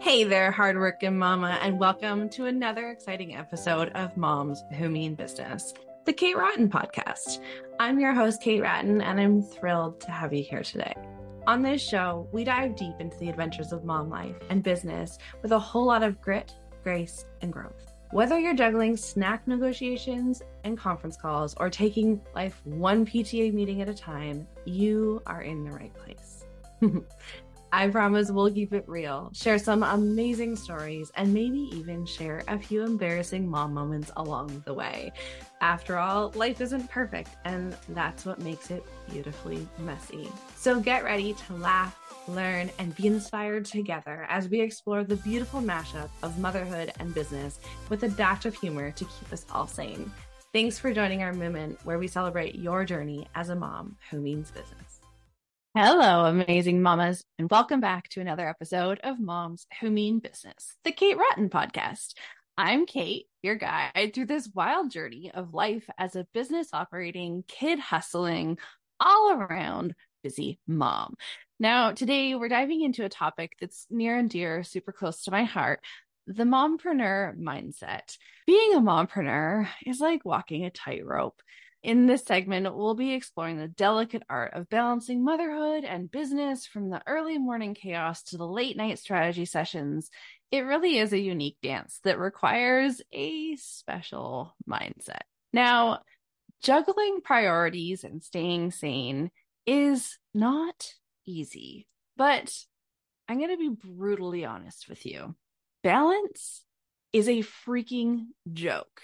Hey there, hardworking mama, and welcome to another exciting episode of Moms Who Mean Business, the Kate Wratten podcast. I'm your host, Kate Wratten, and I'm thrilled to have you here today. On this show, we dive deep into the adventures of mom life and business with a whole lot of grit, grace, and growth. Whether you're juggling snack negotiations and conference calls or taking life one PTA meeting at a time, you are in the right place. I promise we'll keep it real, share some amazing stories, and maybe even share a few embarrassing mom moments along the way. After all, life isn't perfect, and that's what makes it beautifully messy. So get ready to laugh, learn, and be inspired together as we explore the beautiful mashup of motherhood and business with a dash of humor to keep us all sane. Thanks for joining our movement where we celebrate your journey as a mom who means business. Hello, amazing mamas, and welcome back to another episode of Moms Who Mean Business, the Kate Wratten podcast. I'm Kate, your guide through this wild journey of life as a business operating, kid hustling, all around busy mom. Now, today we're diving into a topic that's near and dear, super close to my heart the mompreneur mindset. Being a mompreneur is like walking a tightrope. In this segment, we'll be exploring the delicate art of balancing motherhood and business from the early morning chaos to the late night strategy sessions. It really is a unique dance that requires a special mindset. Now, juggling priorities and staying sane is not easy, but I'm going to be brutally honest with you. Balance is a freaking joke.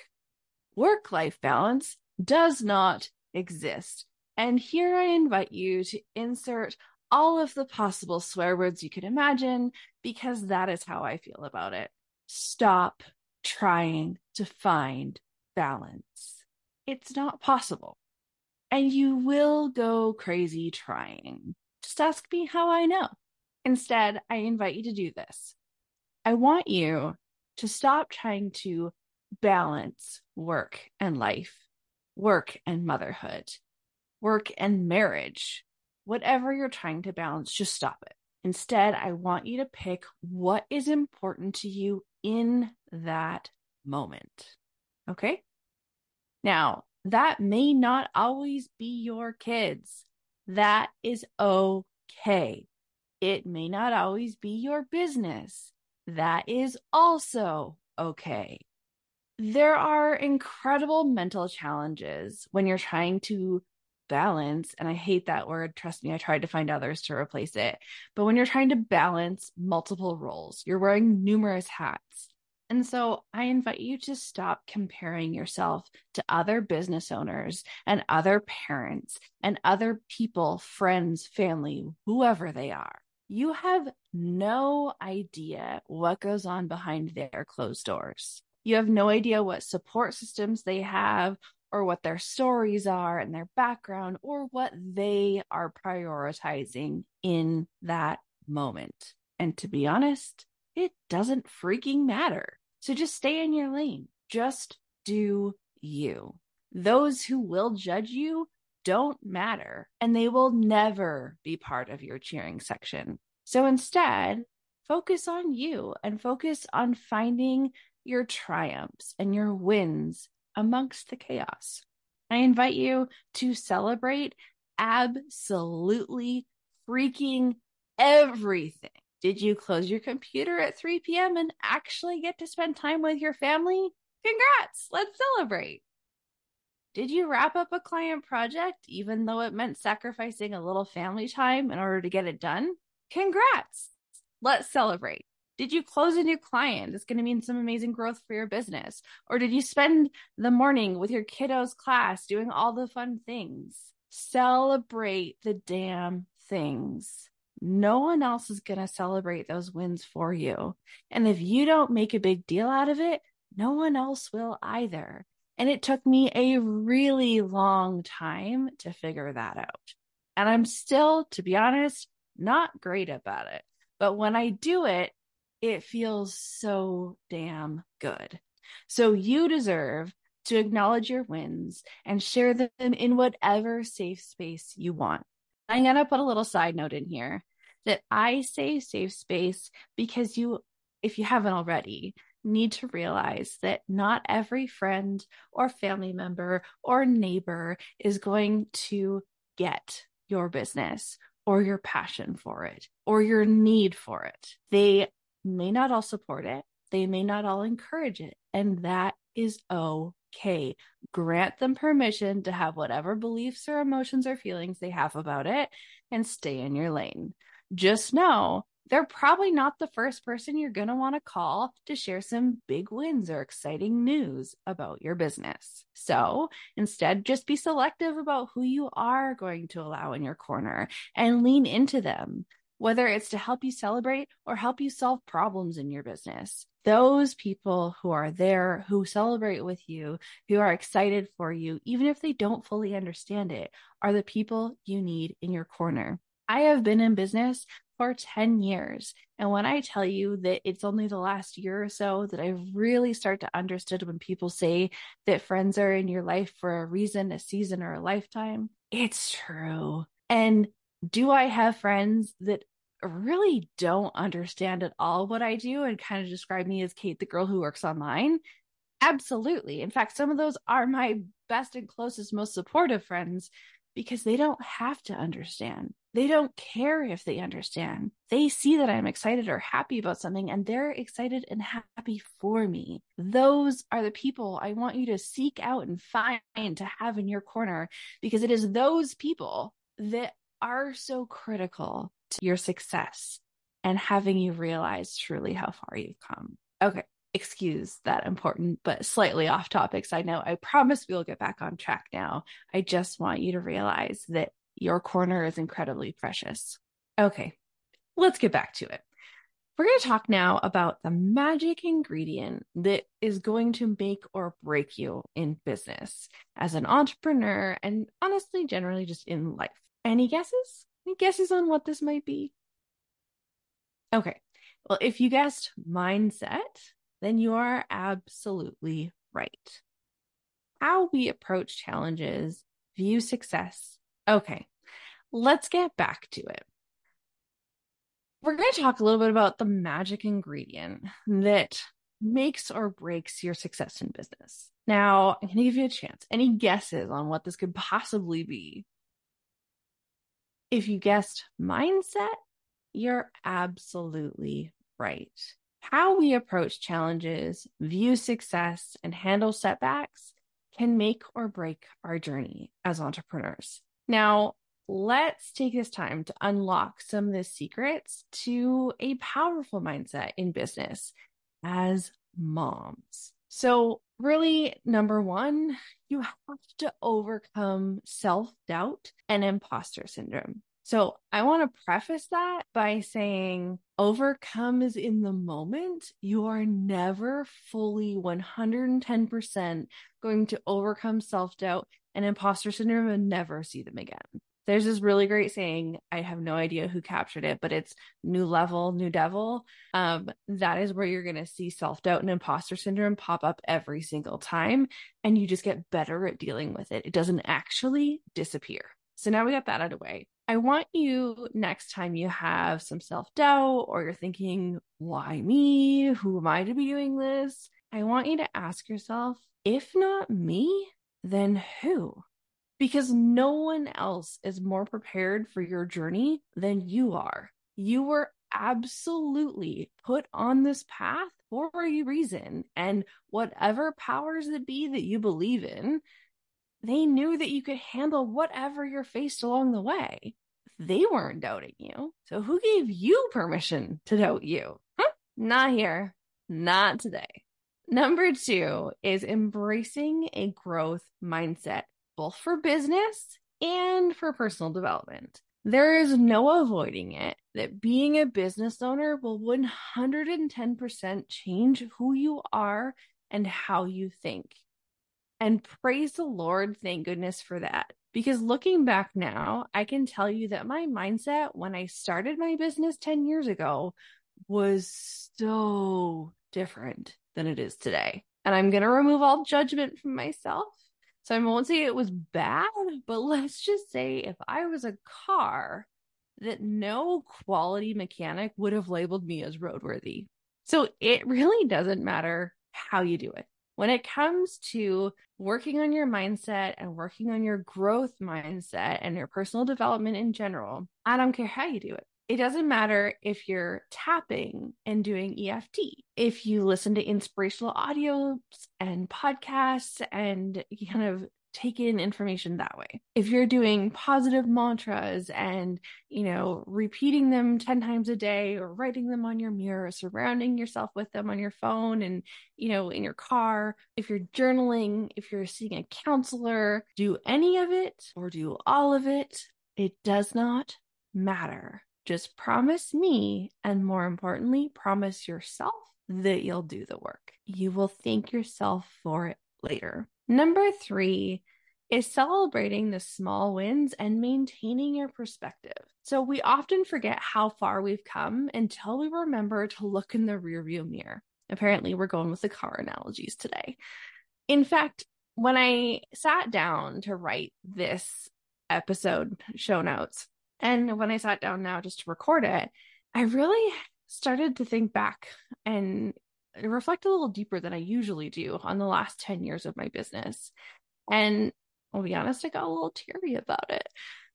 Work life balance does not exist. And here I invite you to insert all of the possible swear words you can imagine, because that is how I feel about it. Stop trying to find balance. It's not possible. And you will go crazy trying. Just ask me how I know. Instead, I invite you to do this. I want you to stop trying to balance work and life work and motherhood, work and marriage, whatever you're trying to balance, just stop it. Instead, I want you to pick what is important to you in that moment. Okay. Now, that may not always be your kids. That is okay. It may not always be your business. That is also okay there are incredible mental challenges when you're trying to balance and i hate that word trust me i tried to find others to replace it but when you're trying to balance multiple roles you're wearing numerous hats. And so i invite you to stop comparing yourself to other business owners and other parents and other people friends family whoever they are. You have no idea what goes on behind their closed doors you have no idea what support systems they have or what their stories are and their background or what they are prioritizing in that moment. And to be honest, it doesn't freaking matter. So just stay in your lane. Just do you. Those who will judge you don't matter and they will never be part of your cheering section. So instead, focus on you and focus on finding your triumphs and your wins amongst the chaos. I invite you to celebrate absolutely freaking everything. Did you close your computer at 3 p.m. and actually get to spend time with your family? Congrats! Let's celebrate. Did you wrap up a client project even though it meant sacrificing a little family time in order to get it done? Congrats! Let's celebrate. Did you close a new client? It's going to mean some amazing growth for your business. Or did you spend the morning with your kiddos' class doing all the fun things? Celebrate the damn things. No one else is going to celebrate those wins for you. And if you don't make a big deal out of it, no one else will either. And it took me a really long time to figure that out. And I'm still, to be honest, not great about it. But when I do it, it feels so damn good. So you deserve to acknowledge your wins and share them in whatever safe space you want. I'm going to put a little side note in here that I say safe space because you if you haven't already, need to realize that not every friend or family member or neighbor is going to get your business or your passion for it or your need for it. They may not all support it. They may not all encourage it. And that is okay. Grant them permission to have whatever beliefs or emotions or feelings they have about it and stay in your lane. Just know they're probably not the first person you're going to want to call to share some big wins or exciting news about your business. So instead, just be selective about who you are going to allow in your corner and lean into them, whether it's to help you celebrate or help you solve problems in your business. Those people who are there, who celebrate with you, who are excited for you, even if they don't fully understand it, are the people you need in your corner. I have been in business for 10 years. And when I tell you that it's only the last year or so that I really start to understand when people say that friends are in your life for a reason, a season, or a lifetime, it's true. And do I have friends that really don't understand at all what I do and kind of describe me as Kate, the girl who works online? Absolutely. In fact, some of those are my best and closest, most supportive friends because they don't have to understand. They don't care if they understand. They see that I'm excited or happy about something and they're excited and happy for me. Those are the people I want you to seek out and find to have in your corner because it is those people that are so critical to your success and having you realize truly how far you've come. Okay. Excuse that important but slightly off topics. I know I promise we'll get back on track now. I just want you to realize that your corner is incredibly precious. Okay, let's get back to it. We're going to talk now about the magic ingredient that is going to make or break you in business as an entrepreneur and honestly, generally just in life. Any guesses? Any guesses on what this might be? Okay. Well, if you guessed mindset, then you are absolutely right. How we approach challenges, view success, Okay, let's get back to it. We're going to talk a little bit about the magic ingredient that makes or breaks your success in business. Now, I'm going to give you a chance. Any guesses on what this could possibly be? If you guessed mindset, you're absolutely right. How we approach challenges, view success, and handle setbacks can make or break our journey as entrepreneurs. Now, let's take this time to unlock some of the secrets to a powerful mindset in business as moms. So, really, number one, you have to overcome self doubt and imposter syndrome. So, I want to preface that by saying overcome is in the moment. You are never fully 110% going to overcome self doubt and imposter syndrome and never see them again. There's this really great saying. I have no idea who captured it, but it's new level, new devil. Um, that is where you're going to see self doubt and imposter syndrome pop up every single time. And you just get better at dealing with it. It doesn't actually disappear. So now we got that out of the way. I want you next time you have some self doubt or you're thinking, why me? Who am I to be doing this? I want you to ask yourself, if not me, then who? Because no one else is more prepared for your journey than you are. You were absolutely put on this path for a reason. And whatever powers that be that you believe in, they knew that you could handle whatever you're faced along the way. They weren't doubting you. So who gave you permission to doubt you? Huh? Not here. Not today. Number two is embracing a growth mindset, both for business and for personal development. There is no avoiding it that being a business owner will 110% change who you are and how you think. And praise the Lord, thank goodness for that. Because looking back now, I can tell you that my mindset when I started my business 10 years ago was so different than it is today. And I'm going to remove all judgment from myself. So I won't say it was bad, but let's just say if I was a car, that no quality mechanic would have labeled me as roadworthy. So it really doesn't matter how you do it. When it comes to working on your mindset and working on your growth mindset and your personal development in general, I don't care how you do it. It doesn't matter if you're tapping and doing EFT, if you listen to inspirational audios and podcasts and kind of take in information that way. If you're doing positive mantras and, you know, repeating them 10 times a day or writing them on your mirror, surrounding yourself with them on your phone and, you know, in your car, if you're journaling, if you're seeing a counselor, do any of it or do all of it. It does not matter. Just promise me, and more importantly, promise yourself that you'll do the work. You will thank yourself for it later. Number three is celebrating the small wins and maintaining your perspective. So we often forget how far we've come until we remember to look in the rearview mirror. Apparently, we're going with the car analogies today. In fact, when I sat down to write this episode show notes, and when I sat down now just to record it, I really started to think back and reflect a little deeper than I usually do on the last 10 years of my business. And I'll be honest, I got a little teary about it.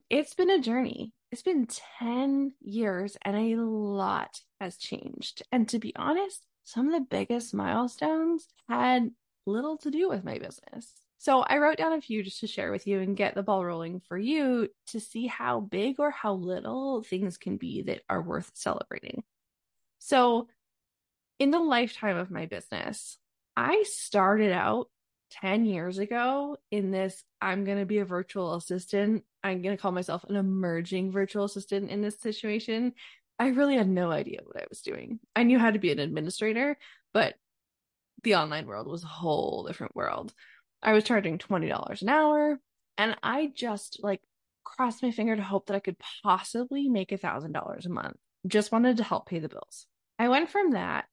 It's been a journey. It's been 10 years and a lot has changed. And to be honest, some of the biggest milestones had little to do with my business. So I wrote down a few just to share with you and get the ball rolling for you to see how big or how little things can be that are worth celebrating. So in the lifetime of my business, I started out 10 years ago in this I'm going to be a virtual assistant. I'm going to call myself an emerging virtual assistant in this situation. I really had no idea what I was doing. I knew how to be an administrator, but the online world was a whole different world. I was charging $20 an hour and I just like crossed my finger to hope that I could possibly make a thousand dollars a month. Just wanted to help pay the bills. I went from that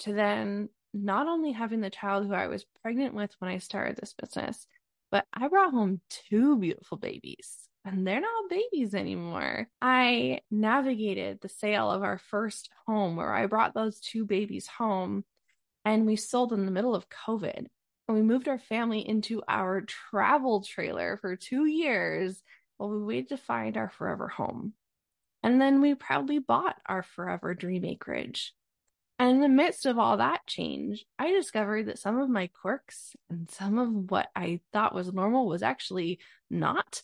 to then not only having the child who I was pregnant with when I started this business, but I brought home two beautiful babies and they're not babies anymore. I navigated the sale of our first home where I brought those two babies home and we sold in the middle of COVID. And we moved our family into our travel trailer for two years while we waited to find our forever home. And then we proudly bought our forever dream acreage. And in the midst of all that change, I discovered that some of my quirks and some of what I thought was normal was actually not.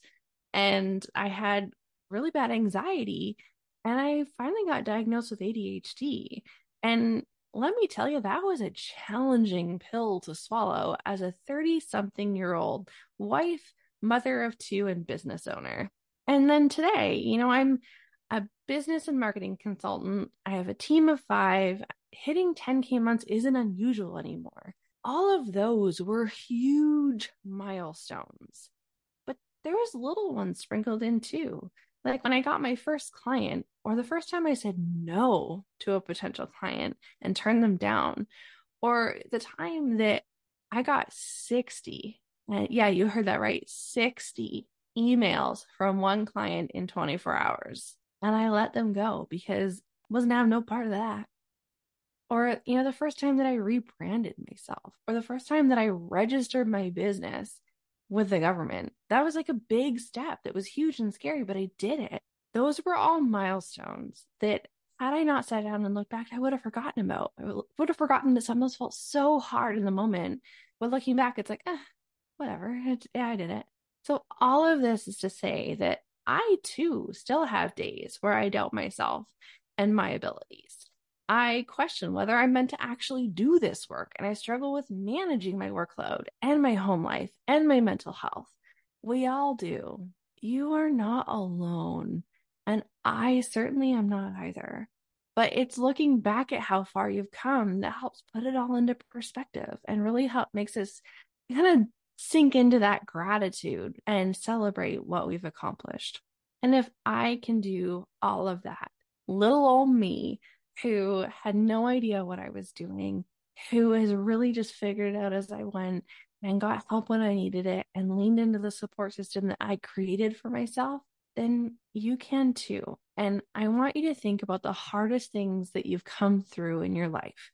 And I had really bad anxiety. And I finally got diagnosed with ADHD. And let me tell you, that was a challenging pill to swallow as a 30 something year old wife, mother of two, and business owner. And then today, you know, I'm a business and marketing consultant. I have a team of five hitting 10K months isn't unusual anymore. All of those were huge milestones, but there was little ones sprinkled in too. Like when I got my first client, or the first time I said no to a potential client and turned them down, or the time that I got 60, and yeah, you heard that right 60 emails from one client in 24 hours. And I let them go because wasn't have no part of that or you know the first time that i rebranded myself or the first time that i registered my business with the government. That was like a big step that was huge and scary but i did it. Those were all milestones that had i not sat down and looked back i would have forgotten about. I would have forgotten that some of those felt so hard in the moment but looking back it's like eh, whatever. Yeah i did it. So all of this is to say that i too still have days where i doubt myself and my abilities I question whether I'm meant to actually do this work, and I struggle with managing my workload and my home life and my mental health. We all do. You are not alone. And I certainly am not either. But it's looking back at how far you've come that helps put it all into perspective and really help makes us kind of sink into that gratitude and celebrate what we've accomplished. And if I can do all of that, little old me who had no idea what I was doing, who has really just figured out as I went and got help when I needed it and leaned into the support system that I created for myself, then you can too. And I want you to think about the hardest things that you've come through in your life.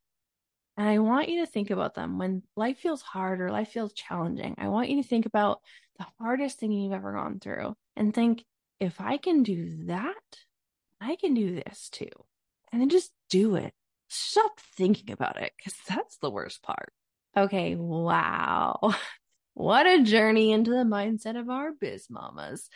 And I want you to think about them when life feels hard or life feels challenging. I want you to think about the hardest thing you've ever gone through and think, if I can do that, I can do this too. And then just do it. Stop thinking about it because that's the worst part. Okay, wow. What a journey into the mindset of our biz mamas.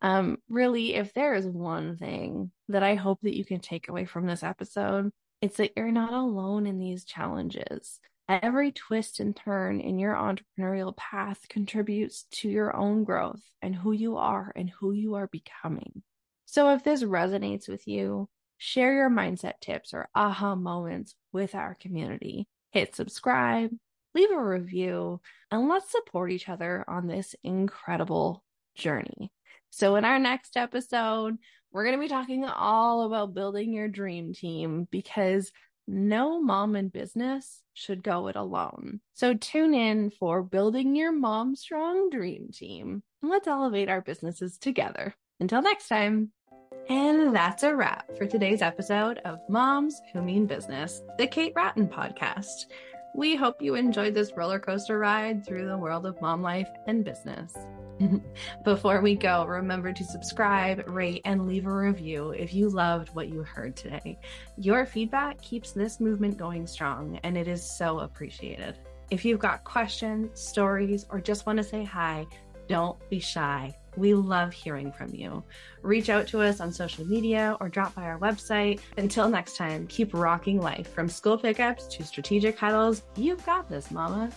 Um, really, if there is one thing that I hope that you can take away from this episode, it's that you're not alone in these challenges. Every twist and turn in your entrepreneurial path contributes to your own growth and who you are and who you are becoming. So, if this resonates with you, share your mindset tips or aha moments with our community. Hit subscribe, leave a review, and let's support each other on this incredible journey. So, in our next episode, we're going to be talking all about building your dream team because no mom in business should go it alone. So, tune in for building your mom strong dream team. And let's elevate our businesses together. Until next time. And that's a wrap for today's episode of Moms Who Mean Business, the Kate Wratten podcast. We hope you enjoyed this roller coaster ride through the world of mom life and business. Before we go, remember to subscribe, rate, and leave a review if you loved what you heard today. Your feedback keeps this movement going strong, and it is so appreciated. If you've got questions, stories, or just want to say hi, don't be shy. We love hearing from you. Reach out to us on social media or drop by our website. Until next time, keep rocking life from school pickups to strategic huddles. You've got this, Mama.